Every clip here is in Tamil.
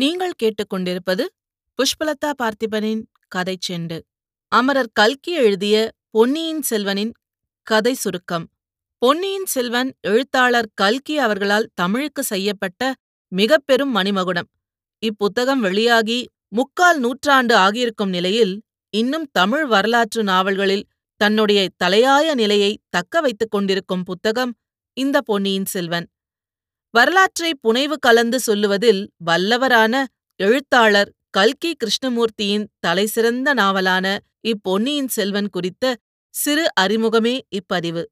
நீங்கள் கேட்டுக்கொண்டிருப்பது புஷ்பலதா பார்த்திபனின் கதை செண்டு. அமரர் கல்கி எழுதிய பொன்னியின் செல்வனின் கதை சுருக்கம். பொன்னியின் செல்வன் எழுத்தாளர் கல்கி அவர்களால் தமிழுக்கு செய்யப்பட்ட மிகப்பெரும் மணிமகுடம். இப்புத்தகம் வெளியாகி முக்கால் நூற்றாண்டு ஆகியிருக்கும் நிலையில் இன்னும் தமிழ் வரலாற்று நாவல்களில் தன்னுடைய தலையாய நிலையை தக்க வைத்துக் கொண்டிருக்கும் புத்தகம் இந்த பொன்னியின் செல்வன். வரலாற்றை புனைவு கலந்து சொல்லுவதில் வல்லவரான எழுத்தாளர் கல்கி கிருஷ்ணமூர்த்தியின் தலைசிறந்த நாவலான இப்பொன்னியின் செல்வன் குறித்த சிறு அறிமுகமே இப்பதிவு.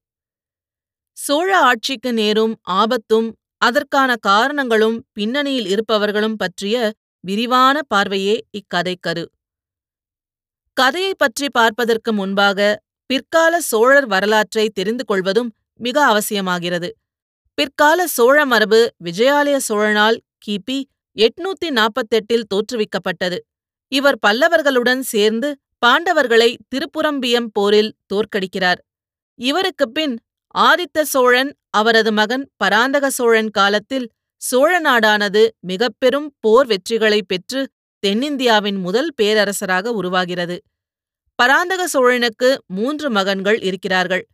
சோழ ஆட்சிக்கு நேரும் ஆபத்தும் அதற்கான காரணங்களும் பின்னணியில் இருப்பவர்களும் பற்றிய விரிவான பார்வையே இக்கதைக்கரு கதையைப் பற்றி பார்ப்பதற்கு முன்பாக பிற்கால சோழர் வரலாற்றை தெரிந்து கொள்வதும் மிக அவசியமாகிறது. பிற்கால சோழ மரபு விஜயாலய சோழனால் கிபி எட்நூத்தி நாற்பத்தெட்டில் தோற்றுவிக்கப்பட்டது. இவர் பல்லவர்களுடன் சேர்ந்து பாண்டவர்களை திருப்புரம்பியம் போரில் தோற்கடிக்கிறார். இவருக்குப் பின் ஆதித்த சோழன் அவரது மகன் பராந்தக சோழன் காலத்தில் சோழ நாடானது மிகப்பெரும் போர் வெற்றிகளை பெற்று தென்னிந்தியாவின் முதல் பேரரசராக உருவாகிறது. பராந்தக சோழனுக்கு மூன்று மகன்கள் இருக்கிறார்கள்.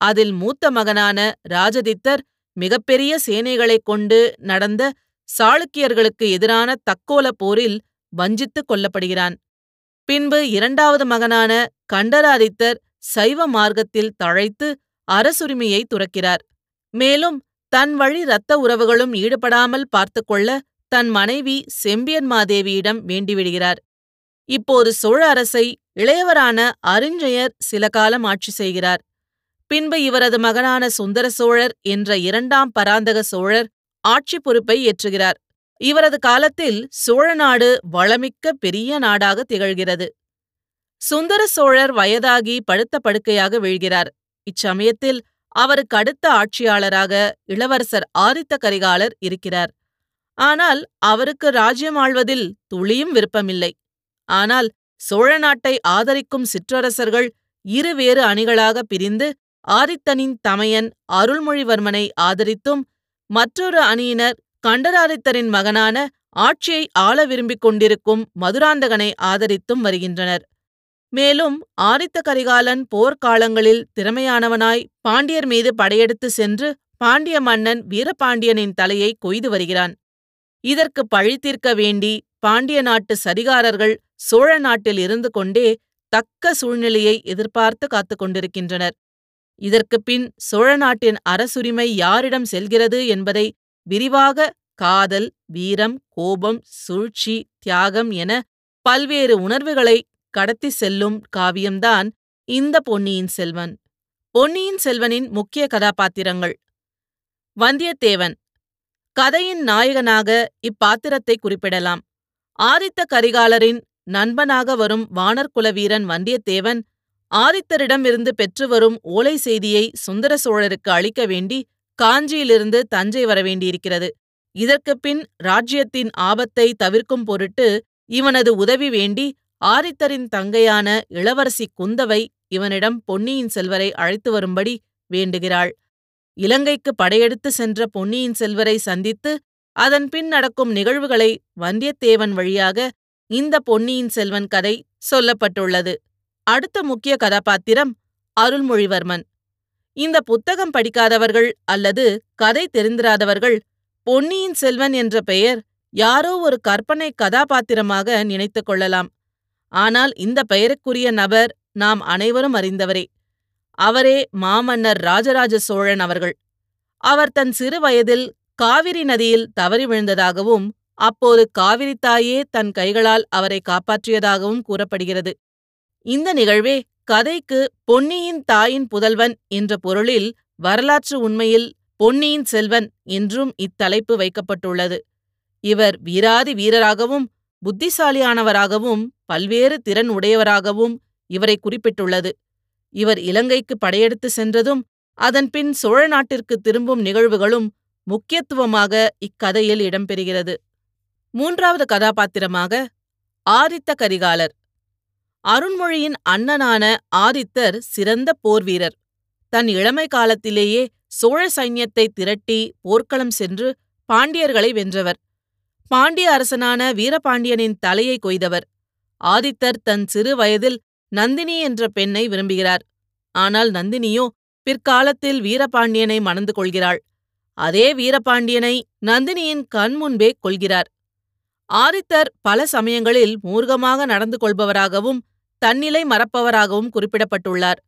அதில் மூத்த மகனான ராஜதித்தர் மிகப்பெரிய சேனைகளைக் கொண்டு நடந்த சாளுக்கியர்களுக்கு எதிரான தக்கோல போரில் வஞ்சித்துக் கொல்லப்படுகிறான். பின்பு இரண்டாவது மகனான கண்டராதித்தர் சைவ மார்க்கத்தில் தழைத்து அரசுரிமையை துறக்கிறார். மேலும் தன் வழி இரத்த உறவுகளும் ஈடுபடாமல் பார்த்துக்கொள்ள தன் மனைவி செம்பியன்மாதேவியிடம் வேண்டிவிடுகிறார். இப்போது சோழ அரசை இளையவரான அரிஞ்சயர் சில காலம் ஆட்சி செய்கிறார். பின்பு இவரது மகனான சுந்தர சோழர் என்ற இரண்டாம் பராந்தக சோழர் ஆட்சி பொறுப்பை ஏற்றுகிறார். இவரது காலத்தில் சோழ நாடு வளமிக்க பெரிய நாடாக திகழ்கிறது. சுந்தர சோழர் வயதாகி படுத்த படுக்கையாக வீழ்கிறார். இச்சமயத்தில் அவருக்கு அடுத்த ஆட்சியாளராக இளவரசர் ஆதித்த கரிகாலர் இருக்கிறார். ஆனால் அவருக்கு ராஜ்யம் ஆழ்வதில் துளியும் விருப்பமில்லை. ஆனால் சோழ நாட்டை ஆதரிக்கும் சிற்றரசர்கள் இருவேறு அணிகளாக பிரிந்து ஆதித்தனின் தமையன் அருள்மொழிவர்மனை ஆதரித்தும் மற்றொரு அணியினர் கண்டராதித்தரின் மகனான ஆட்சியை ஆள விரும்பிக் கொண்டிருக்கும் மதுராந்தகனை ஆதரித்தும் வருகின்றனர். மேலும் ஆதித்த கரிகாலன் போர்க்காலங்களில் திறமையானவனாய் பாண்டியர் மீது படையெடுத்து சென்று பாண்டிய மன்னன் வீரபாண்டியனின் தலையை கொய்து வருகிறான். இதற்கு பழி தீர்க்க வேண்டி பாண்டிய நாட்டு சரிகாரர்கள் சோழ நாட்டில் இருந்து கொண்டே தக்க சூழ்நிலையை எதிர்பார்த்து காத்துக் கொண்டிருக்கின்றனர். இதற்குப் பின் சோழ நாட்டின் அரசுரிமை யாரிடம் செல்கிறது என்பதை விரிவாக காதல் வீரம் கோபம் சூழ்ச்சி தியாகம் என பல்வேறு உணர்வுகளை கடத்தி செல்லும் காவியம்தான் இந்த பொன்னியின் செல்வன். பொன்னியின் செல்வனின் முக்கிய கதாபாத்திரங்கள் வந்தியத்தேவன். கதையின் நாயகனாக இப்பாத்திரத்தை குறிப்பிடலாம். ஆதித்த கரிகாலரின் நண்பனாக வரும் வானர்குல வீரன் வந்தியத்தேவன் ஆதித்தரிடமிருந்து பெற்று வரும் ஓலை செய்தியை சுந்தர சோழருக்கு அளிக்க வேண்டி காஞ்சியிலிருந்து தஞ்சை வரவேண்டியிருக்கிறது இதற்குப் பின் ராஜ்யத்தின் ஆபத்தை தவிர்க்கும் பொருட்டு இவனது உதவி வேண்டி ஆரித்தரின் தங்கையான இளவரசி குந்தவை இவனிடம் பொன்னியின் செல்வரை அழைத்து வரும்படி வேண்டுகிறாள். இலங்கைக்கு படையெடுத்து சென்ற பொன்னியின் செல்வரை சந்தித்து அதன் பின் நடக்கும் நிகழ்வுகளை வந்தியத்தேவன் வழியாக இந்த பொன்னியின் செல்வன் கதை சொல்லப்பட்டுள்ளது. அடுத்த முக்கிய கதாபாத்திரம் அருள்மொழிவர்மன். இந்த புத்தகம் படிக்காதவர்கள் அல்லது கதை தெரிந்திராதவர்கள் பொன்னியின் செல்வன் என்ற பெயர் யாரோ ஒரு கற்பனை கதாபாத்திரமாக நினைத்துக் கொள்ளலாம். ஆனால் இந்த பெயருக்குரிய நபர் நாம் அனைவரும் அறிந்தவரே. அவரே மாமன்னர் ராஜராஜ சோழன் அவர்கள். அவர் தன் சிறு வயதில் காவிரி நதியில் தவறி விழுந்ததாகவும் அப்போது காவிரி தாயே தன் கைகளால் அவரை காப்பாற்றியதாகவும் கூறப்படுகிறது. இந்த நிகழ்வே கதைக்கு பொன்னியின் தாயின் புதல்வன் என்ற பொருளில் வரலாற்று உண்மையில் பொன்னியின் செல்வன் என்றும் இத்தலைப்பு வைக்கப்பட்டுள்ளது. இவர் வீராதி வீரராகவும் புத்திசாலியானவராகவும் பல்வேறு திறன் உடையவராகவும் இவரை குறிப்பிட்டுள்ளது. இவர் இலங்கைக்கு படையெடுத்து சென்றதும் அதன்பின் சோழ நாட்டிற்கு திரும்பும் நிகழ்வுகளும் முக்கியத்துவமாக இக்கதையில் இடம்பெறுகிறது. மூன்றாவது கதாபாத்திரமாக ஆதித்த கரிகாலர். அருண்மொழியின் அண்ணனான ஆதித்தர் சிறந்த போர் வீரர் தன் இளமை காலத்திலேயே சோழ சைன்யத்தை திரட்டி போர்க்களம் சென்று பாண்டியர்களை வென்றவர். பாண்டிய அரசனான வீரபாண்டியனின் தலையை கொய்தவர். ஆதித்தர் தன் சிறு வயதில் நந்தினி என்ற பெண்ணை விரும்புகிறார். ஆனால் நந்தினியோ பிற்காலத்தில் வீரபாண்டியனை மணந்து கொள்கிறாள். அதே வீரபாண்டியனை நந்தினியின் கண் முன்பே கொள்கிறார். ஆதித்தர் பல சமயங்களில் மூர்க்கமாக நடந்து கொள்பவராகவும் தன்னிலை மறப்பவராகவும் குறிப்பிடப்பட்டுள்ளார்.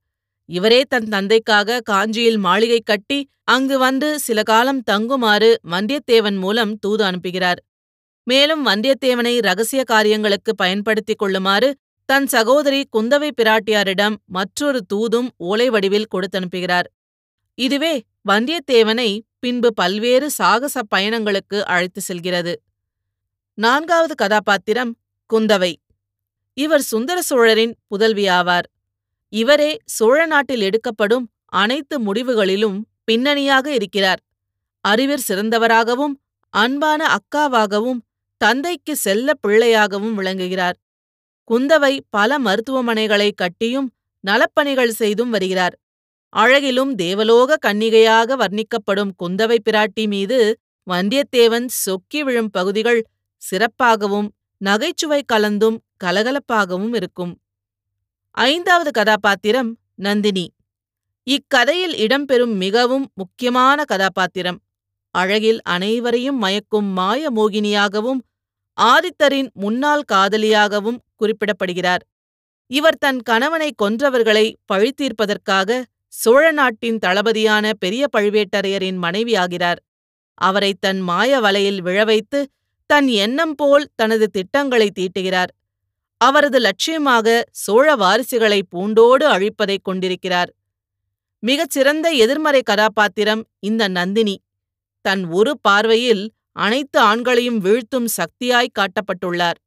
இவரே தன் தந்தைக்காக காஞ்சியில் மாளிகை கட்டி அங்கு வந்து சில காலம் தங்குமாறு வந்தியத்தேவன் மூலம் தூது அனுப்புகிறார். மேலும் வந்தியத்தேவனை ரகசிய காரியங்களுக்கு பயன்படுத்திக் கொள்ளுமாறு தன் சகோதரி குந்தவை பிராட்டியாரிடம் மற்றொரு தூதும் ஓலை வடிவில் கொடுத்தனுப்புகிறார். இதுவே வந்தியத்தேவனை பின்பு பல்வேறு சாகச பயணங்களுக்கு அழைத்து செல்கிறது. நான்காவது கதாபாத்திரம் குந்தவை. இவர் சுந்தர சோழரின் புதல்வியாவார். இவரே சோழ நாட்டில் எடுக்கப்படும் அனைத்து முடிவுகளிலும் பின்னணியாக இருக்கிறார். அறிவிற் சிறந்தவராகவும் அன்பான அக்காவாகவும் தந்தைக்கு செல்ல பிள்ளையாகவும் விளங்குகிறார். குந்தவை பல மருத்துவமனைகளை கட்டியும் நலப்பணிகள் செய்தும் வருகிறார். அழகிலும் தேவலோக கன்னிகையாக வர்ணிக்கப்படும் குந்தவை பிராட்டி மீது வந்தியத்தேவன் சொக்கி விழும் பகுதிகள் சிறப்பாகவும் நகைச்சுவை கலந்தும் கலகலப்பாகவும் இருக்கும். ஐந்தாவது கதாபாத்திரம் நந்தினி. இக்கதையில் இடம்பெறும் மிகவும் முக்கியமான கதாபாத்திரம். அழகில் அனைவரையும் மயக்கும் மாய மோகினியாகவும் ஆதித்தரின் முன்னாள் காதலியாகவும் குறிப்பிடப்படுகிறார். இவர் தன் கணவனை கொன்றவர்களை பழித்தீர்ப்பதற்காக சோழ நாட்டின் தளபதியான பெரிய பழுவேட்டரையரின் மனைவியாகிறார். அவரை தன் மாய வலையில் விழவைத்து தன் எண்ணம் போல் தனது திட்டங்களை தீட்டுகிறார். அவரது லட்சியமாக சோழ வாரிசுகளை பூண்டோடு அழிப்பதைக் கொண்டிருக்கிறார். மிகச் சிறந்த எதிர்மறை கதாபாத்திரம் இந்த நந்தினி. தன் ஒரு பார்வையில் அனைத்து ஆண்களையும் வீழ்த்தும் சக்தியாய் காட்டப்பட்டுள்ளார்.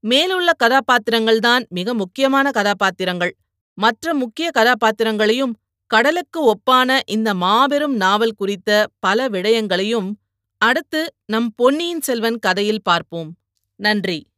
மேலுள்ள கதாபாத்திரங்கள்தான் மிக முக்கியமான கதாபாத்திரங்கள். மற்ற முக்கிய கதாபாத்திரங்களையும் கடலுக்கு ஒப்பான இந்த மாபெரும் நாவல் குறித்த பல விடயங்களையும் அடுத்து நம் பொன்னியின் செல்வன் கதையில் பார்ப்போம். நன்றி.